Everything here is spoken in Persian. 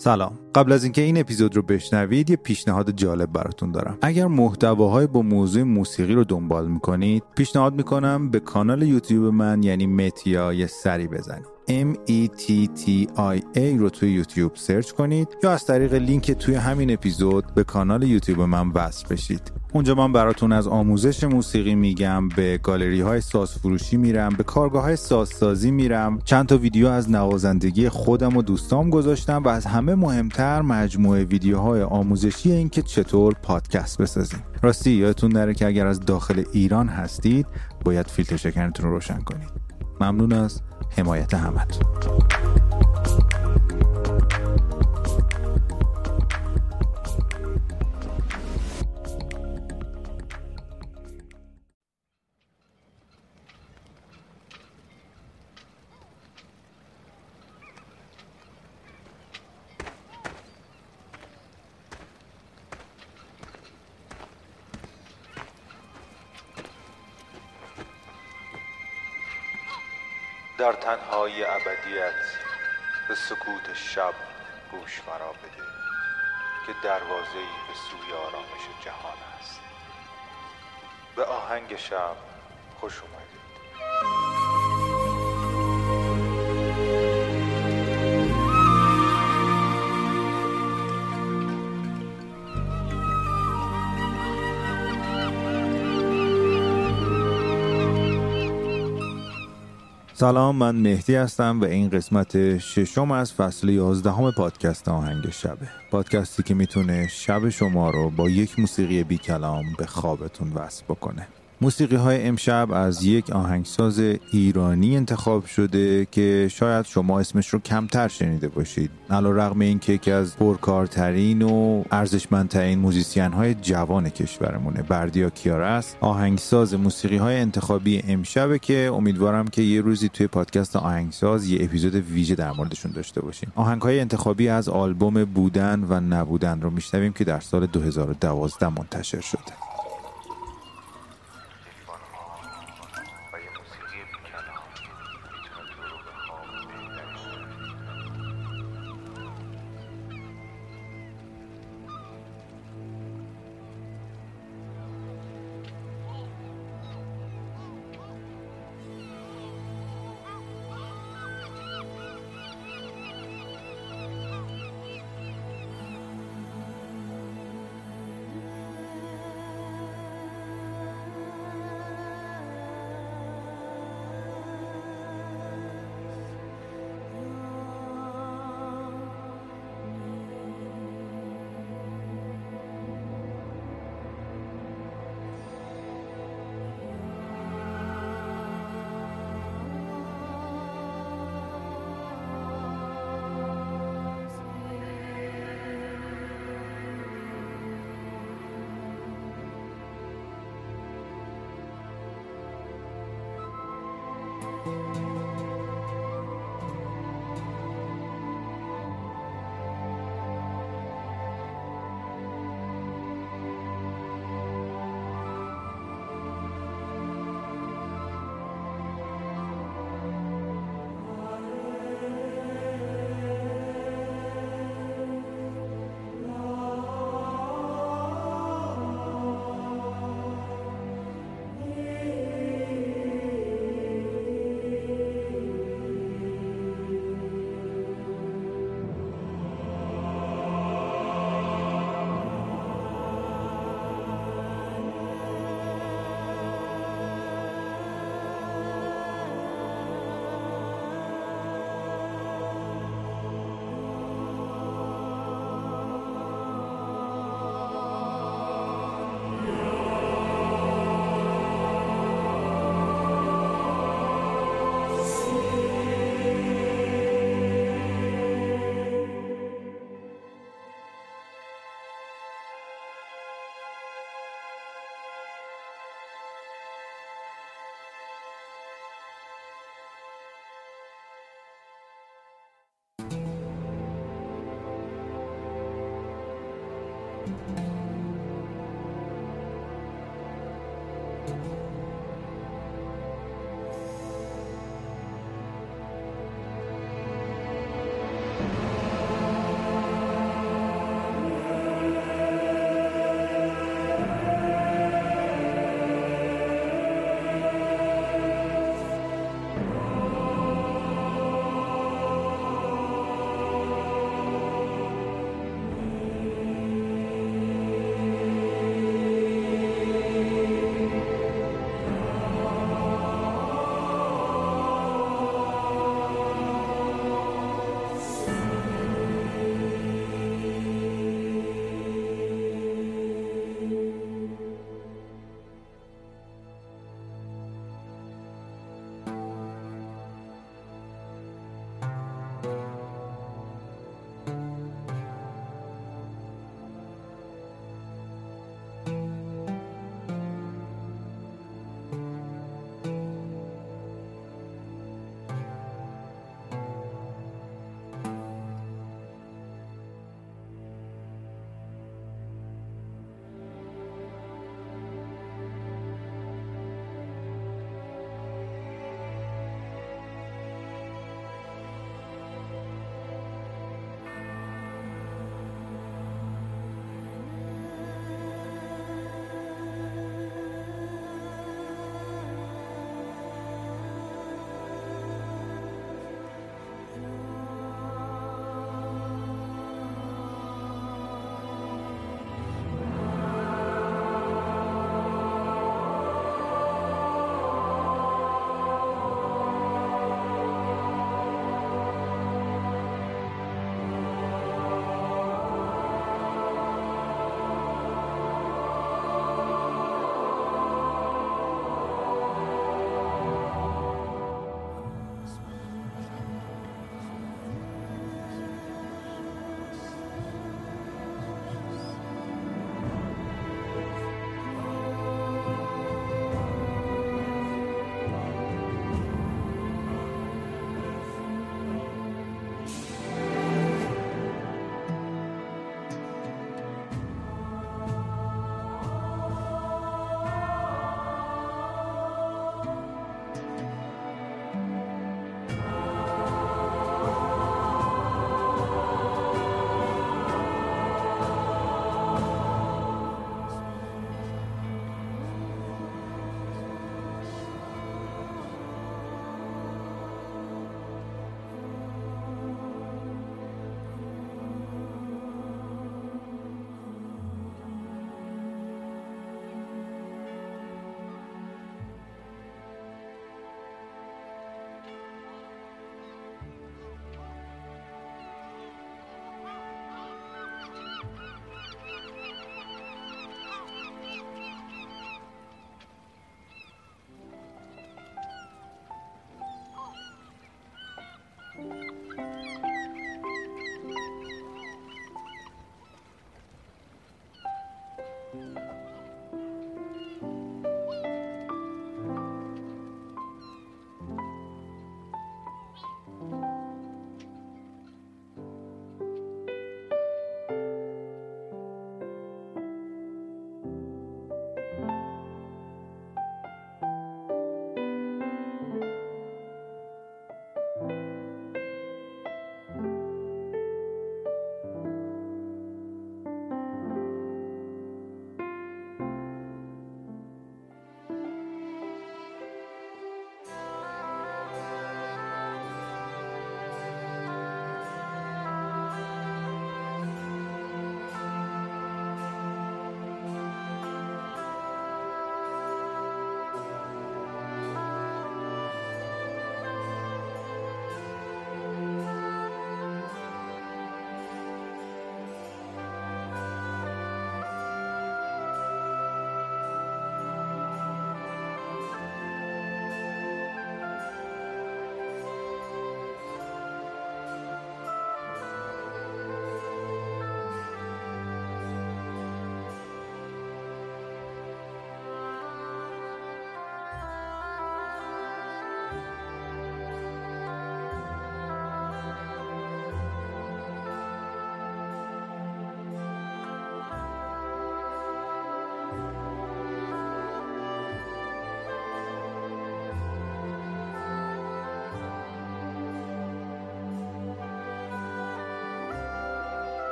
سلام. قبل از اینکه این اپیزود رو بشنوید یه پیشنهاد جالب براتون دارم. اگر محتواهای با موضوع موسیقی رو دنبال می‌کنید پیشنهاد می‌کنم به کانال یوتیوب من یعنی متیا یه سری بزنید. M E T T I A رو توی یوتیوب سرچ کنید یا از طریق لینک توی همین اپیزود به کانال یوتیوب من وصل بشید. اونجا من براتون از آموزش موسیقی میگم به گالری های ساز فروشی میرم به کارگاه های سازسازی میرم. چند تا ویدیو از نوازندگی خودم و دوستام گذاشتم و از همه مهمتر مجموعه ویدیوهای آموزشی این که چطور پادکست بسازیم. راستی یادتون نره که اگر از داخل ایران هستید باید فیلتر شکنتون رو روشن کنید. ممنون از حمایت همتون سکوت شب گوش مرا بده که دروازه به سوی آرامش جهان است. به آهنگ شب خوش اومدید. سلام من مهدی هستم و این قسمت ششم از فصل 11 پادکست آهنگ شبه. پادکستی که می‌تونه شب شما رو با یک موسیقی بی کلام به خوابتون وصل بکنه. موسیقی های امشب از یک آهنگساز ایرانی انتخاب شده که شاید شما اسمش رو کمتر شنیده باشید. علی رغم این که یکی از پرکارترین و ارزشمندترین موزیسین های جوان کشورمونه بردیا کیارا است. آهنگساز موسیقی های انتخابی امشبه که امیدوارم که یه روزی توی پادکست آهنگساز یه اپیزود ویژه در موردشون داشته باشیم. آهنگ های انتخابی از آلبوم بودن و نبودن رو میشنویم که در سال 2012 منتشر شده.